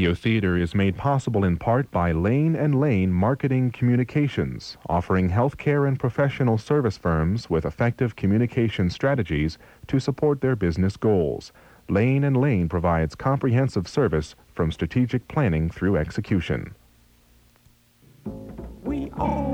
Radio Theater is made possible in part by Lane and Lane Marketing Communications, offering healthcare and professional service firms with effective communication strategies to support their business goals. Lane and Lane provides comprehensive service from strategic planning through execution. We owe,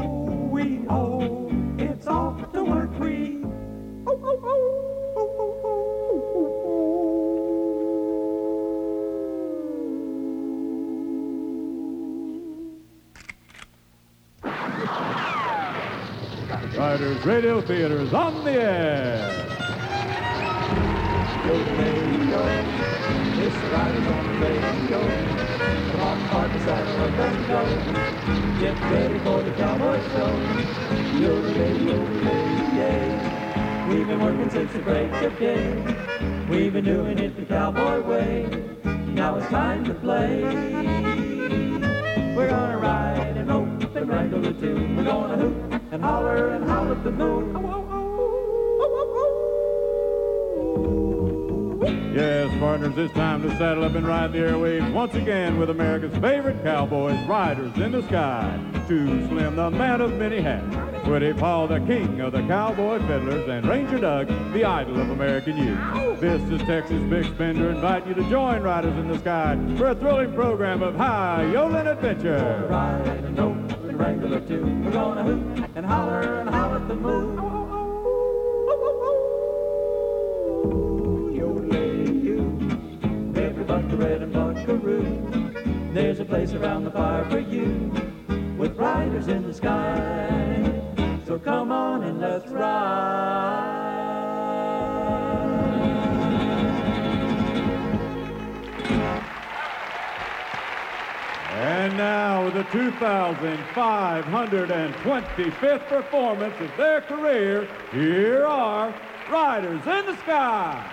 Riders Radio Theater is on the air. Get ready for the cowboy show. Yodelay, yay. We've been working since the break of day. We've been doing it the cowboy way. Now it's time to play. We're gonna ride and rope and wrangle the tune. We're gonna hoot and holler and howl at the moon. Oh oh oh, oh, oh, oh. Yes, partners, it's time to saddle up and ride the airwaves once again with America's favorite cowboys, Riders in the Sky. Too Slim, the man of many hats. Woody Paul, the king of the cowboy fiddlers, and Ranger Doug, the idol of American youth. This is Texas Bix Bender. Invite you to join Riders in the Sky for a thrilling program of high yodeling adventure. Ride and rope and wrangle a tune. We're gonna hoot and holler and howl at the moon. Buckaroo and buckaroo. There's a place around the fire for you, with riders in the sky. So come on and let's ride. And now, the 2,525th performance of their career, here are Riders in the Sky.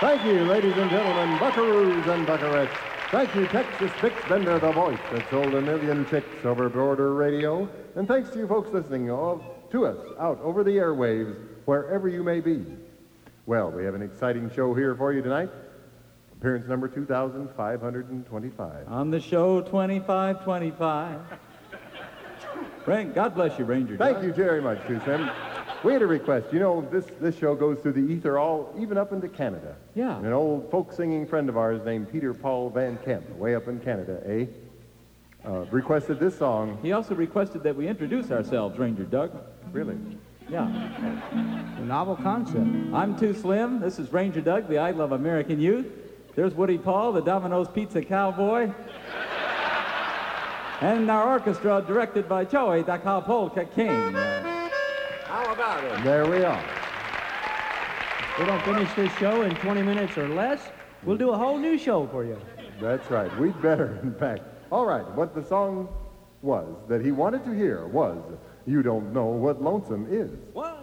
Thank you, ladies and gentlemen, buckaroos and buckarettes. Thank you, Texas Bix Bender, the voice that sold a million chicks over border radio. And thanks to you folks listening to us out over the airwaves, wherever you may be. Well, we have an exciting show here for you tonight. Appearance number 2,525. On the show 2525. Frank, God bless you, Ranger. Thank Doug. you very much, Too Slim. We had a request. You know, this, this show goes through the ether all, even up into Canada. Yeah. An old folk singing friend of ours named Peter Paul Van Camp, way up in Canada, eh? Uh, requested this song. He also requested that we introduce ourselves, Ranger Doug. Really? Yeah. A novel concept. I'm Too Slim. This is Ranger Doug, the idol of American youth. There's Woody Paul, the Domino's Pizza Cowboy. And our orchestra, directed by Joey the Cowpolka King. How about it? There we are. We don't finish this show in 20 minutes or less. We'll do a whole new show for you. That's right. We'd better, in fact. All right. What the song was that he wanted to hear was You Don't Know What Lonesome Is. One,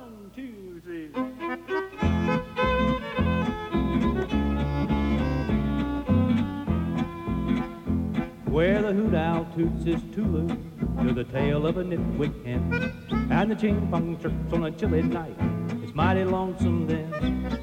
Where the hoot owl toots his tulu to the tail of a nitwit hen, and the ching pong chirps on a chilly night. It's mighty lonesome then,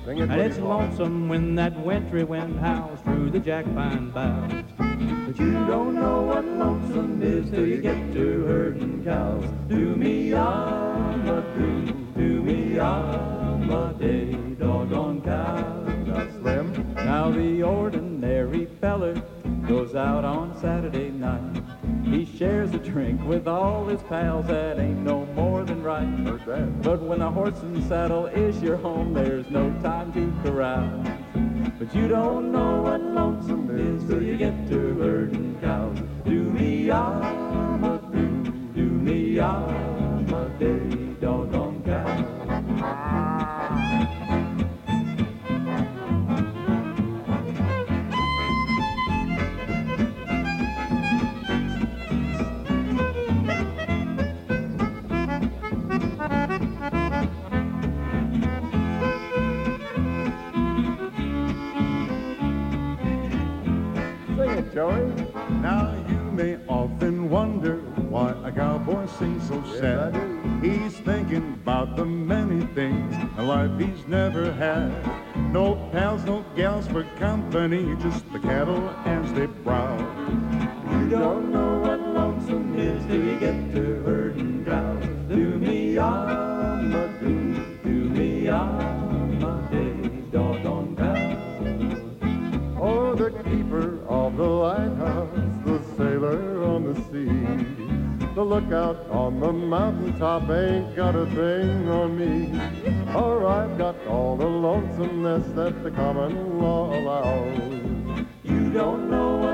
it, and it's lonesome when that wintry wind howls through the jack pine boughs. But you don't know what lonesome is till you get to herding cows. Do me on a do, do me on a day, doggone cows. Now, Slim. Now the ordinary feller goes out on Saturday night. He shares a drink with all his pals, that ain't no more than right. But when a horse and saddle is your home, there's no time to carouse. But you don't know what lonesome is till you get to herding. Do me on a do, me on Joey. Now you may often wonder why a cowboy sings so sad. Yes, He's thinking about the many things in life he's never had. No pals, no gals for company, just the cattle as they prowl. You don't know lookout on the mountaintop ain't got a thing on me. Or I've got all the lonesomeness that the common law allows. You don't know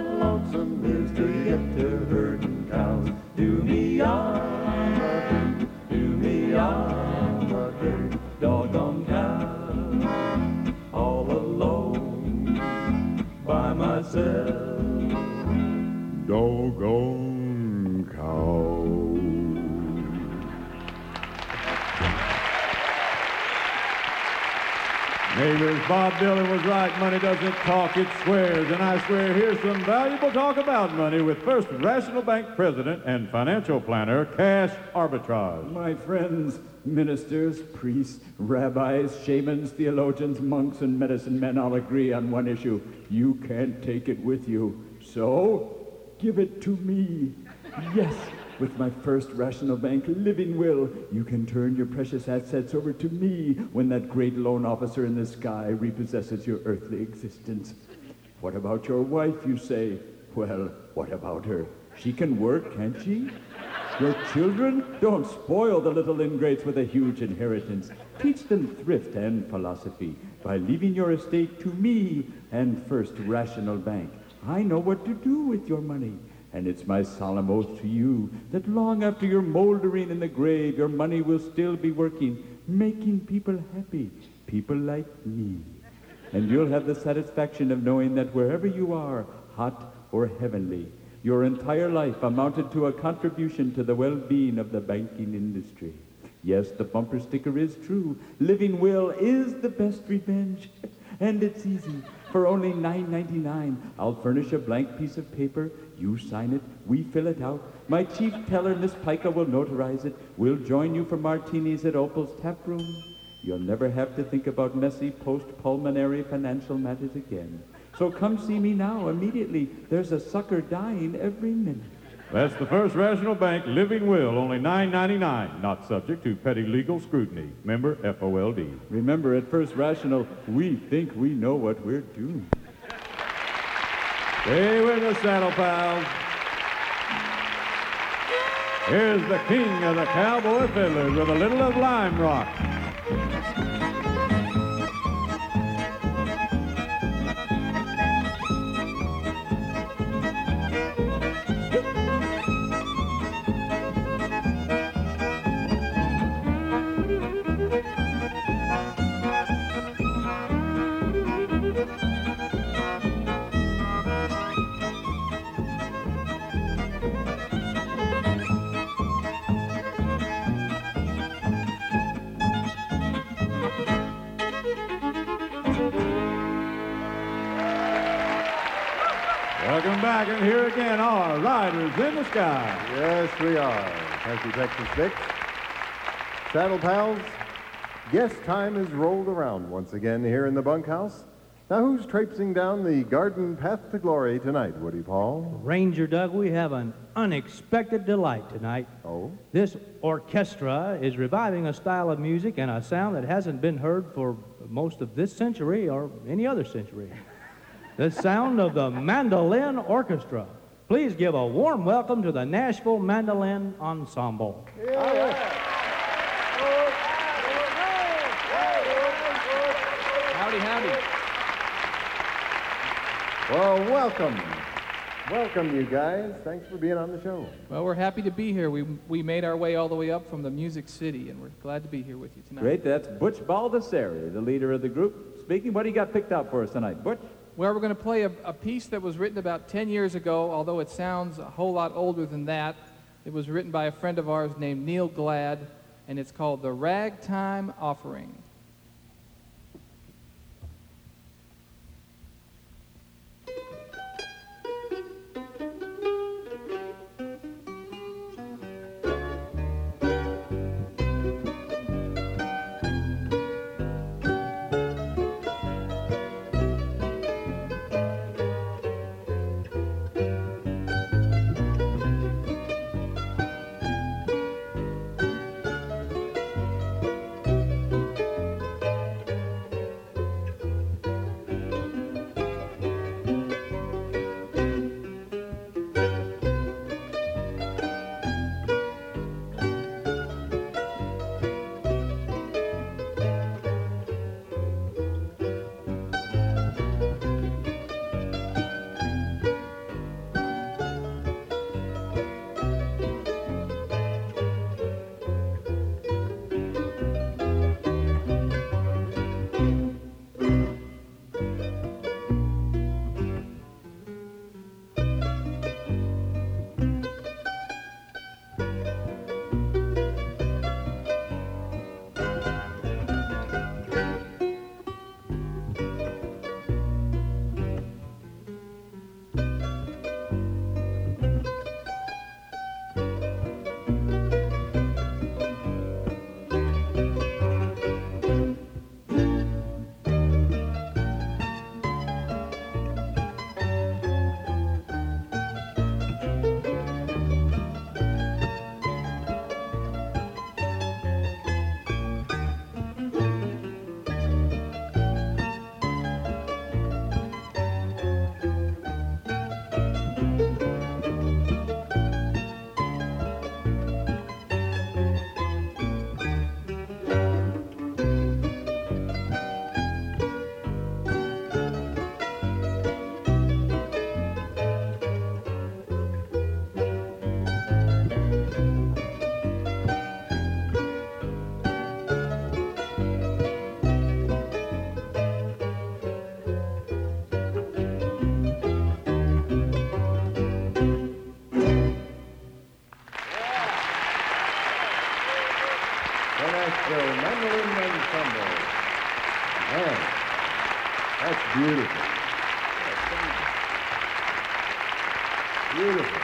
Bob Dylan was right. Money doesn't talk, it swears. And I swear here's some valuable talk about money with First Rational Bank President and financial planner, Cash Arbitrage. My friends, ministers, priests, rabbis, shamans, theologians, monks, and medicine men all agree on one issue. You can't take it with you. So, give it to me. Yes, with my first Rational Bank living will, you can turn your precious assets over to me when that great loan officer in the sky repossesses your earthly existence. What about your wife, you say? Well, what about her? She can work, can't she? Your children? Don't spoil the little ingrates with a huge inheritance. Teach them thrift and philosophy by leaving your estate to me and First Rational Bank. I know what to do with your money. And it's my solemn oath to you that long after you're moldering in the grave, your money will still be working, making people happy, people like me. And you'll have the satisfaction of knowing that wherever you are, hot or heavenly, your entire life amounted to a contribution to the well-being of the banking industry. Yes, the bumper sticker is true. Living will is the best revenge. And it's easy. For only $9.99, I'll furnish a blank piece of paper. You sign it. We fill it out. My chief teller, Miss Pica, will notarize it. We'll join you for martinis at Opal's tap room. You'll never have to think about messy post-pulmonary financial matters again. So come see me now, immediately. There's a sucker dying every minute. That's the First Rational Bank Living Will, only $9.99, not subject to petty legal scrutiny. Member FOLD. Remember, at First Rational, we think we know what we're doing. Stay with us, Saddle Pals. Here's the king of the cowboy fiddlers with a little of Lime Rock. Welcome back, and here again are Riders in the Sky. Yes, we are. Thank you, Texas Bix. Saddle Pals, guest time is rolled around once again here in the bunkhouse. Now, who's traipsing down the garden path to glory tonight, Woody Paul? Ranger Doug, we have an unexpected delight tonight. Oh? This orchestra is reviving a style of music and a sound that hasn't been heard for most of this century or any other century. The sound of the Mandolin Orchestra. Please give a warm welcome to the Nashville Mandolin Ensemble. Howdy, howdy. Well, welcome. Welcome, you guys. Thanks for being on the show. Well, we're happy to be here. We, we made our way all the way up from the Music City, and we're glad to be here with you tonight. Great, that's Butch Baldessari, the leader of the group. Speaking, what do you got picked out for us tonight? Butch? Well, we're going to play a, a piece that was written about 10 years ago, although it sounds a whole lot older than that. It was written by a friend of ours named Neil Glad, and it's called The Ragtime Offering. The Nashville Mandolin Ensemble. Man, that's beautiful. Beautiful.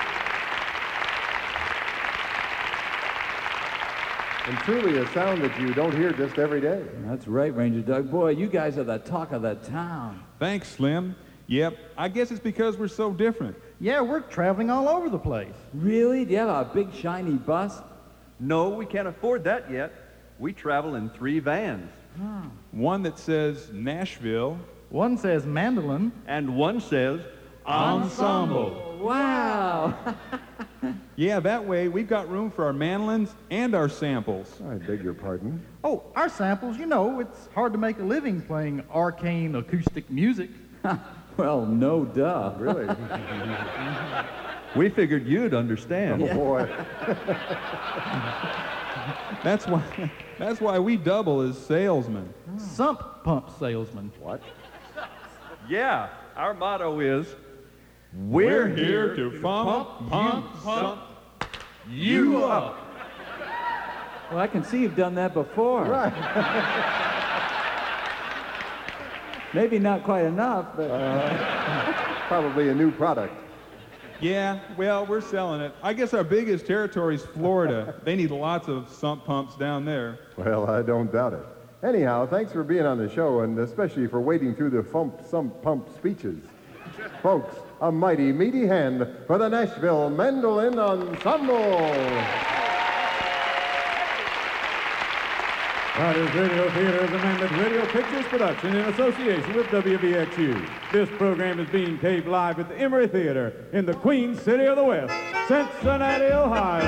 And truly a sound that you don't hear just every day. That's right, Ranger Doug. Boy, you guys are the talk of the town. Thanks, Slim. Yep, I guess it's because we're so different. Yeah, we're traveling all over the place. Really? Do you have a big shiny bus? No, we can't afford that yet. We travel in three vans. Hmm. One that says Nashville, One says mandolin. And one says, Ensemble. Wow. Yeah, that way we've got room for our mandolins and our samples. I beg your pardon. Oh, our samples, you know, it's hard to make a living playing arcane acoustic music. well, no duh. Really? we figured you'd understand. Oh, boy. That's why that's why we double as salesmen. Sump pump salesmen. What? Yeah, our motto is, We're here to pump, pump, pump you up. Well, I can see you've done that before. Right. Maybe not quite enough, but uh, Probably a new product. Yeah, well, we're selling it. I guess our biggest territory is Florida. they need lots of sump pumps down there. Well, I don't doubt it. Anyhow, thanks for being on the show and especially for wading through the fump, sump, pump speeches. Folks, a mighty, meaty hand for the Nashville Mandolin Ensemble. Riders Radio Theater is a Mammoth Radio Pictures production in association with WVXU. This program is being taped live at the Emery Theater in the Queen City of the West, Cincinnati, Ohio.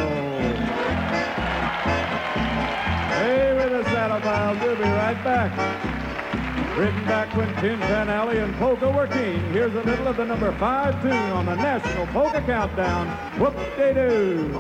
Stay with us, Saddle. We'll be right back. Written back when Tin Pan Alley and Polka were king. Here's a little of the number five tune on the National Polka Countdown. Whoop-de-doo.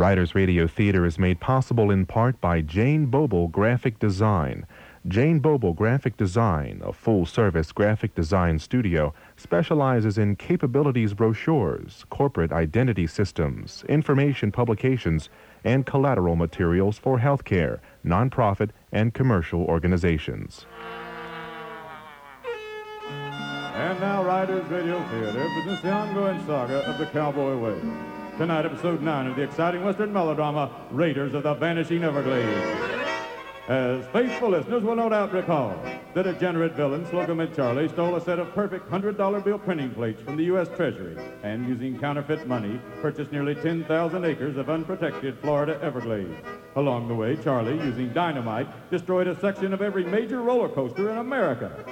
Riders Radio Theater is made possible in part by Jane Boble Graphic Design. Jane Boble Graphic Design, a full service graphic design studio, specializes in capabilities brochures, corporate identity systems, information publications, and collateral materials for healthcare, nonprofit, and commercial organizations. And now, Riders Radio Theater presents the ongoing saga of the Cowboy Way. Tonight, episode 9 of the exciting Western melodrama, Raiders of the Vanishing Everglades. As faithful listeners will no doubt recall, the degenerate villain, Slocum and Charlie, stole a set of perfect $100 bill printing plates from the U.S. Treasury and, using counterfeit money, purchased nearly 10,000 acres of unprotected Florida Everglades. Along the way, Charlie, using dynamite, destroyed a section of every major roller coaster in America.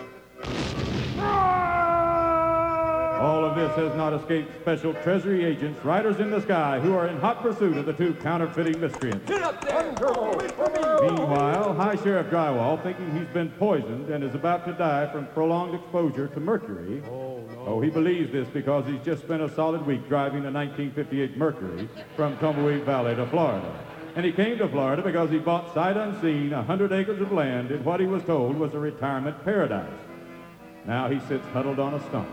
All of this has not escaped special Treasury agents, riders in the sky, who are in hot pursuit of the two counterfeiting miscreants. Get up there! Meanwhile, High Sheriff Drywall, thinking he's been poisoned and is about to die from prolonged exposure to mercury. Oh, oh he believes this because he's just spent a solid week driving a 1958 Mercury from Tumbleweed Valley to Florida. And he came to Florida because he bought sight unseen 100 acres of land in what he was told was a retirement paradise. Now he sits huddled on a stump,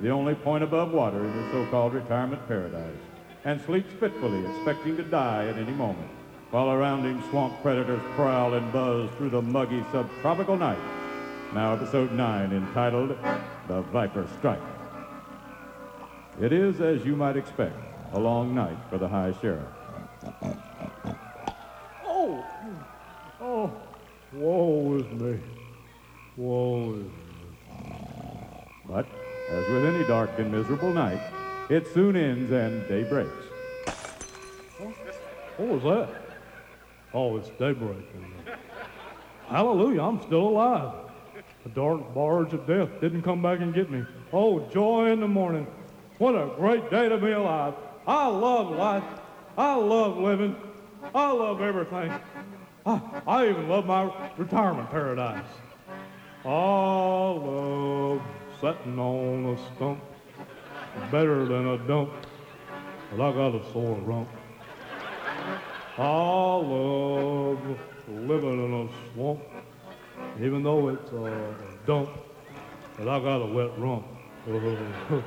the only point above water in the so-called retirement paradise, and sleeps fitfully, expecting to die at any moment, while around him swamp predators prowl and buzz through the muggy subtropical night. Now episode 9, entitled The Viper Strike. It is, as you might expect, a long night for the High Sheriff. Oh, oh, woe is me. Woe is me. But, as with any dark and miserable night, it soon ends and day breaks. What was that? Oh, it's daybreak. Hallelujah, I'm still alive. The dark barge of death didn't come back and get me. Oh, joy in the morning. What a great day to be alive. I love life. I love living. I love everything. I, I even love my retirement paradise. I love sitting on a stump. Better than a dump. But I got a sore rump. I love living in a swamp, even though it's a dump, but I got a wet rump.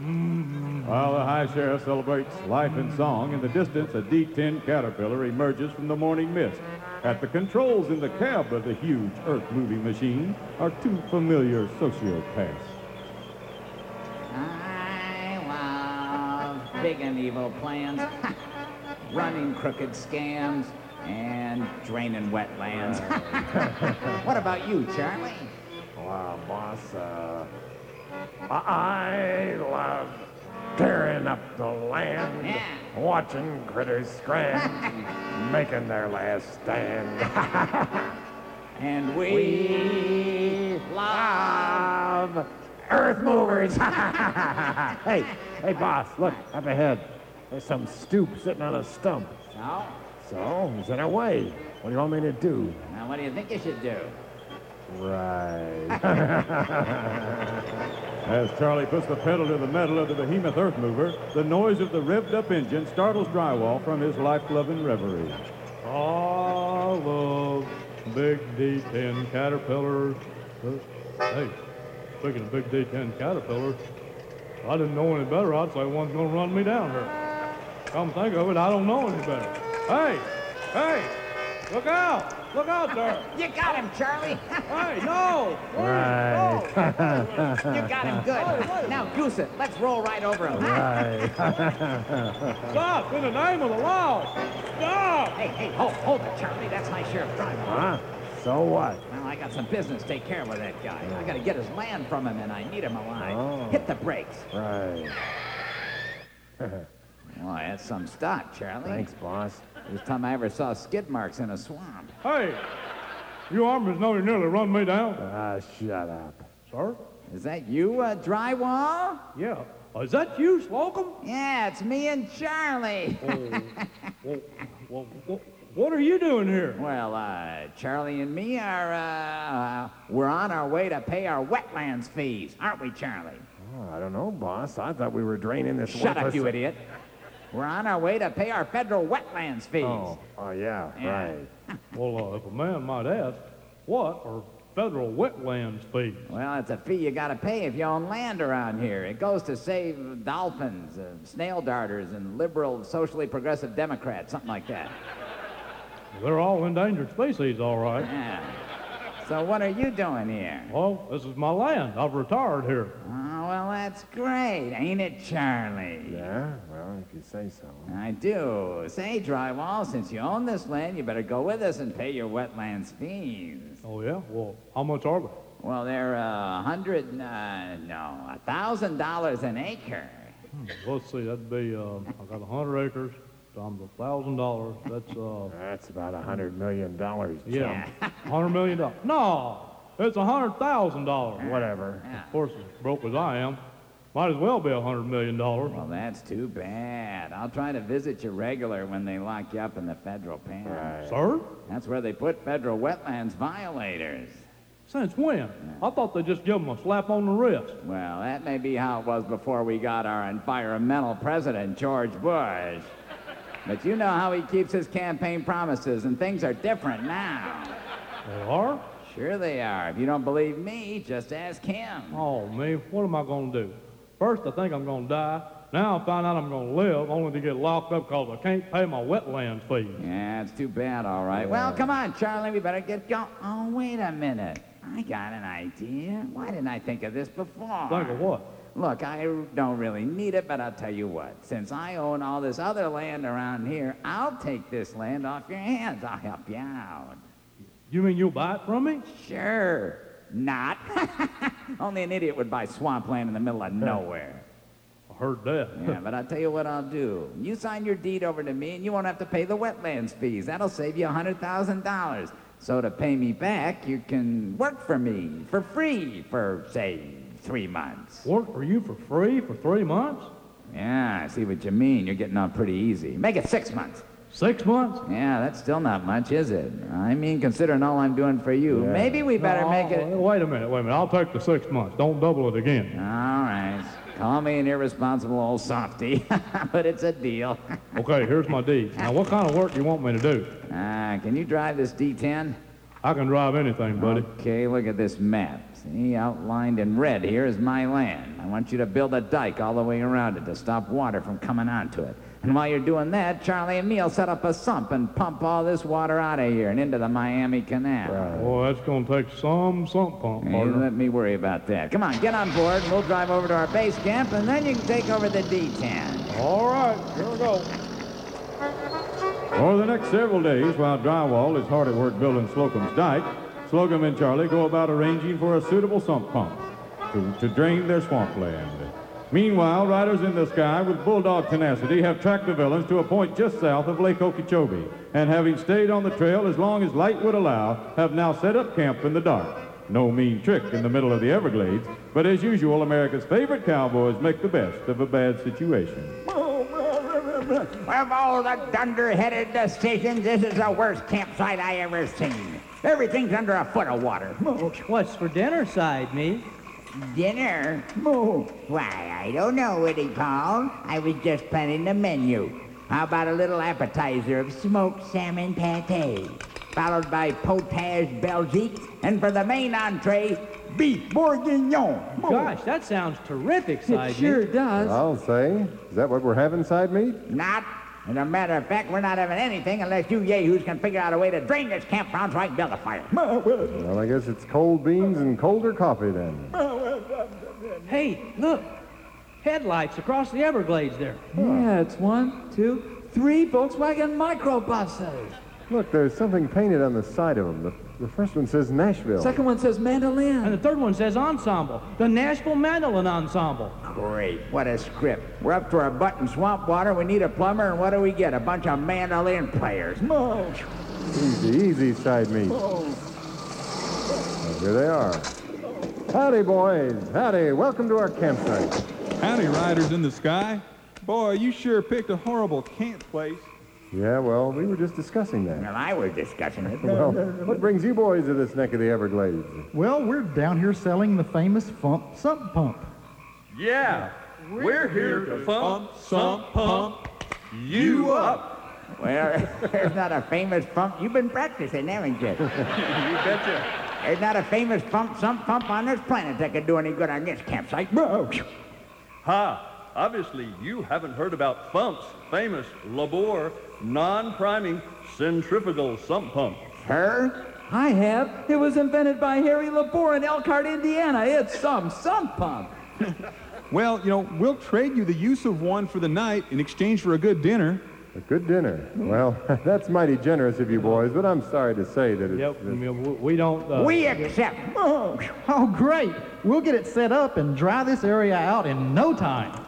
Mm. While the High Sheriff celebrates life and song, in the distance, a D-10 Caterpillar emerges from the morning mist. At the controls in the cab of the huge earth-moving machine are two familiar sociopaths. I love big and evil plans, running crooked scams, and draining wetlands. what about you, Charlie? Wow, boss, uh, I love tearing up the land, watching critters scram, making their last stand. and we love earth movers. hey, hey, boss, look up ahead. There's some stoop sitting on a stump. So? So, he's in our way. What do you want me to do? Now, what do you think you should do? Right. As Charlie puts the pedal to the metal of the behemoth earth mover, the noise of the revved-up engine startles Drywall from his life-loving reverie. I love big D10 caterpillars. Uh, hey, speaking of big D10 caterpillars, I didn't know any better. I'd say one's gonna run me down here. Come think of it, I don't know any better. Hey, hey, look out! Look out there! You got him, Charlie. hey, no! Right. you got him good. Now, goose it. Let's roll right over him. Right. Stop! In the name of the law! Stop! Hey, hey, hold, hold it, Charlie. That's my sheriff driver. Huh? So what? Well, I got some business to take care of with that guy. I got to get his land from him, and I need him alive. Oh. Hit the brakes. Right. Boy, that's some stock, Charlie. Thanks, boss. First time I ever saw skid marks in a swamp. Hey, you armors know you nearly run me down. Ah, shut up. Sir? Is that you, uh, Drywall? Yeah. Uh, is that you, Slocum? Yeah, it's me and Charlie. well, well, well, what are you doing here? Well, uh, Charlie and me are, uh, uh, we're on our way to pay our wetlands fees, aren't we, Charlie? Oh, I don't know, boss. I thought we were draining this Shut up, you idiot. We're on our way to pay our federal wetlands fees. Oh, oh yeah, Yeah. right. Well, uh, if a man might ask, what are federal wetlands fees? Well, it's a fee you got to pay if you own land around here. It goes to save dolphins, uh, snail darters, and liberal, socially progressive Democrats, something like that. They're all endangered species, all right. Yeah. So what are you doing here? Well, this is my land. I've retired here. Oh, well, that's great, ain't it, Charlie? Yeah, well, if you say so. I do. Say, Drywall, since you own this land, you better go with us and pay your wetlands fees. Oh, yeah? Well, how much are they? Well, they're a hundred, uh, no, a thousand dollars an acre. Hmm, let's see, that'd be, uh, I got a hundred acres, times a thousand dollars, that's, uh, That's about a hundred million dollars. yeah, hundred million dollars. No, it's a hundred thousand dollars. Whatever. Of course, as broke as I am, might as well be a hundred million dollars. Well, that's too bad. I'll try to visit you regular when they lock you up in the federal pen. Sir? That's where they put federal wetlands violators. Since when? I thought they just give them a slap on the wrist. Well, that may be how it was before we got our environmental president, George Bush. But you know how he keeps his campaign promises, and things are different now. They are? Sure they are. If you don't believe me, just ask him. Oh, me, what am I gonna do? First, I think I'm gonna die. Now I find out I'm gonna live, only to get locked up because I can't pay my wetlands fees. Yeah, it's too bad, all right. Well, come on, Charlie, we better get going. Oh, wait a minute. I got an idea. Why didn't I think of this before? Think of what? Look, I don't really need it, but I'll tell you what. Since I own all this other land around here, I'll take this land off your hands. I'll help you out. You mean you'll buy it from me? Sure. Not. Only an idiot would buy swampland in the middle of nowhere. I heard that. Yeah, but I'll tell you what I'll do. You sign your deed over to me, and you won't have to pay the wetlands fees. That'll save you a $100,000. So to pay me back, you can work for me for free for, say, three months. Work for you for free for three months? Yeah, I see what you mean. You're getting on pretty easy. Make it six months. Six months? Yeah, that's still not much, is it? I mean, considering all I'm doing for you, maybe we better No, make it. Wait a minute, wait a minute. I'll take the six months. Don't double it again. All right. Call me an irresponsible old softy, but it's a deal. Okay, here's my deed. Now, what kind of work do you want me to do? Ah, can you drive this D10? I can drive anything, buddy. Okay, look at this map. See, outlined in red here is my land. I want you to build a dike all the way around it to stop water from coming onto it. And while you're doing that, Charlie and me'll set up a sump and pump all this water out of here and into the Miami Canal. Boy, that's going to take some sump pump, Hey, let me worry about that. Come on, get on board, and we'll drive over to our base camp, and then you can take over the D-10. All right, here we go. For the next several days, while Drywall is hard at work building Slocum's dike, Slocum and Charlie go about arranging for a suitable sump pump to, to drain their swampland. Meanwhile, riders in the sky with bulldog tenacity have tracked the villains to a point just south of Lake Okeechobee, and having stayed on the trail as long as light would allow, have now set up camp in the dark. No mean trick in the middle of the Everglades, but as usual, America's favorite cowboys make the best of a bad situation. Of all the dunder-headed decisions, this is the worst campsite I ever seen. Everything's under a foot of water. What's for dinner Side Meat? Dinner? Moo. Why, I don't know, Woody Paul. I was just planning the menu. How about a little appetizer of smoked salmon pate, followed by potage belgique, and for the main entree, beef bourguignon. Gosh, that sounds terrific, side does. I'll say. Is that what we're having, side meat? Not. And as a matter of fact, we're not having anything unless you yahoos can figure out a way to drain this campground so I can build a fire. Well, I guess it's cold beans and colder coffee then. Hey, look. Headlights across the Everglades there. Yeah, it's one, two, three Volkswagen microbuses. Look, there's something painted on the side of them. The, the first one says Nashville. Second one says mandolin. And the third one says ensemble. The Nashville Mandolin Ensemble. Great. What a script. We're up to our butt in swamp water. We need a plumber, and what do we get? A bunch of mandolin players. Easy, easy, side meat. Well, oh, here they are. Howdy, boys. Howdy. Welcome to our campsite. Howdy, riders in the sky. Boy, you sure picked a horrible camp place. Yeah, well, we were just discussing that. Well, I was discussing it. Well, what brings you boys to this neck of the Everglades? Well, we're down here selling the famous Fump Sump Pump. Yeah, we're here to pump, sump, pump you up. Well, there's not a famous pump. You've been practicing, haven't you? you betcha. There's not a famous pump, some pump on this planet that could do any good on this campsite. Ha! Obviously, you haven't heard about Fump's famous Labor non-priming centrifugal sump pump. Her? I have. It was invented by Harry Labor in Elkhart, Indiana. It's some sump pump. Well, you know, we'll trade you the use of one for the night in exchange for a good dinner. A good dinner. Well, that's mighty generous of you boys, but I'm sorry to say that it's... Yep, I mean, we- we don't... Uh, we accept. Oh, oh, great. We'll get it set up and dry this area out in no time.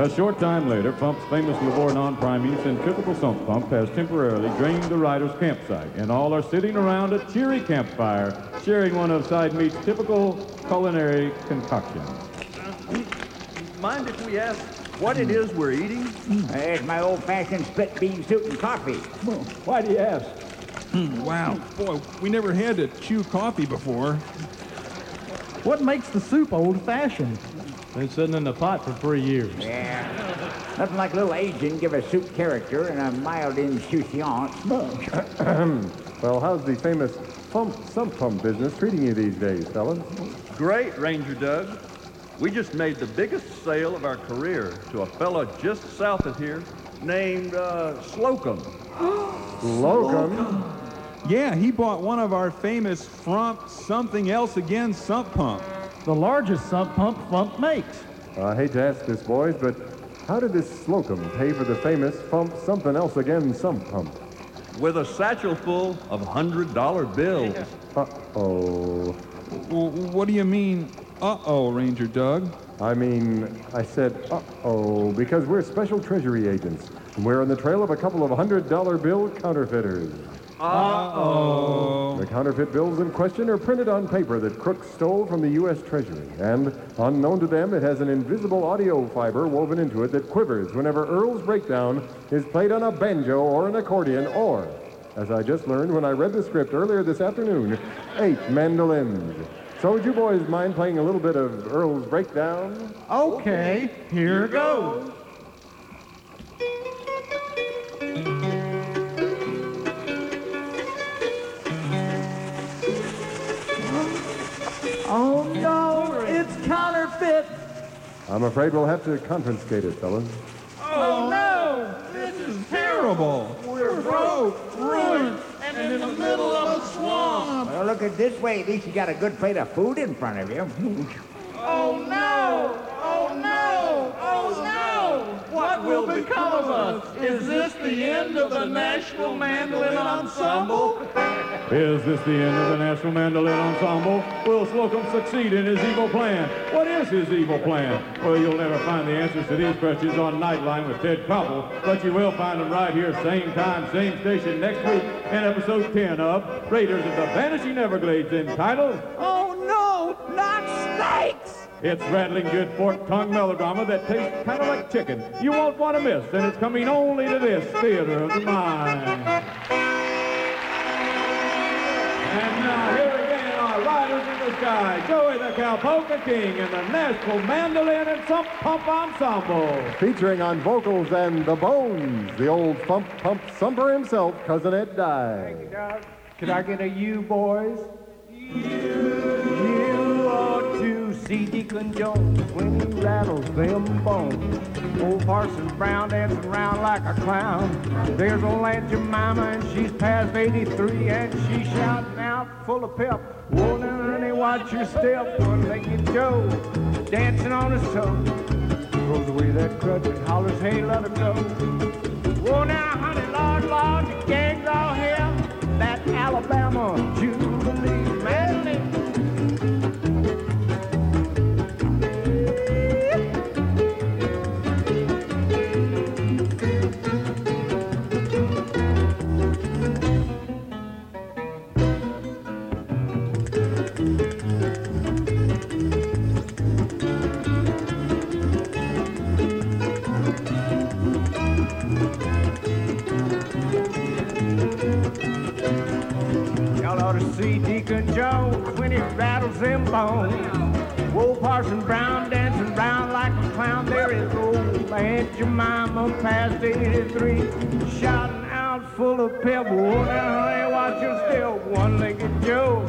A short time later, Fump's famous Labor non-priming centrifugal sump pump has temporarily drained the rider's campsite, and all are sitting around a cheery campfire, sharing one of Side Meat's typical culinary concoctions. Mind if we ask what it is we're eating? There's my old-fashioned split bean soup and coffee. Why do you ask? Hmm, wow, boy, we never had to chew coffee before. What makes the soup old-fashioned? Been sitting in the pot for three years. Yeah. Nothing like a little aging give a soup character and a mild insouciance. well, how's the famous pump, sump pump business treating you these days, fellas? Great, Ranger Doug. We just made the biggest sale of our career to a fellow just south of here named uh, Slocum. Slocum? Yeah, he bought one of our famous Fump something else again sump pump. The largest sump pump Fump makes. I hate to ask this, boys, but how did this Slocum pay for the famous pump something else again sump pump? With a satchel full of $100 bills. Uh-oh. Well, what do you mean, uh-oh, Ranger Doug? I mean, I said uh-oh because we're special treasury agents. And we're on the trail of a couple of $100 bill counterfeiters. Uh-oh. The counterfeit bills in question are printed on paper that crooks stole from the U.S. Treasury. And, unknown to them, it has an invisible audio fiber woven into it that quivers whenever Earl's Breakdown is played on a banjo or an accordion or, as I just learned when I read the script earlier this afternoon, eight mandolins. So would you boys mind playing a little bit of Earl's Breakdown? Okay, here goes. I'm afraid we'll have to confiscate it, fellas. Oh no! This is terrible! We're broke, ruined, and in the middle of a swamp! Well, look at this way. At least you got a good plate of food in front of you. Oh no! Oh no! Oh no! What will become of us? Is this the end of the Nashville Mandolin Ensemble? Is this the end of the Nashville Mandolin Ensemble? Will Slocum succeed in his evil plan? What is his evil plan? Well, you'll never find the answers to these questions on Nightline with Ted Koppel, but you will find them right here, same time, same station, next week in episode 10 of Raiders of the Vanishing Everglades entitled Oh no! Not snakes! It's rattling good fork tongue melodrama that tastes kind of like chicken. You won't want to miss, and it's coming only to this theater of the mind. And now here again are Riders in the Sky, Joey the Cowpolka King, and the Nashville Mandolin and Sump Pump Ensemble. Featuring on vocals and the bones, the old thump pump thumper himself, Cousin Ed Dye. Thank you, Doug. Could I get a you, boys? You ought to Deacon Jones when he rattles them bones. Old Parson Brown dancing around like a clown. There's old Aunt Jemima and she's past 83 and she's shouting out full of pep. Now, honey, watch your step. One-legged Joe dancing on his toe. Throws away that crutch and hollers, hey, let her go. Whoa, now, honey, Lord, Lord, the gang's all here. That Alabama bones. Whoa, Parson Brown dancing round like a clown. There is old Aunt Jemima past 83, shouting out full of pep. Whoa, oh, now, honey, watch your step. One-legged Joe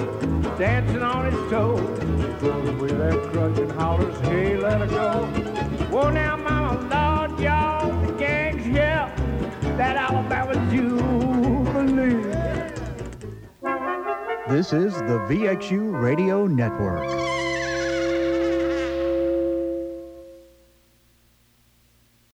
dancing on his toes. Throws away that crutch and hollers, hey, let her go. Whoa, now, This is the VXU Radio Network.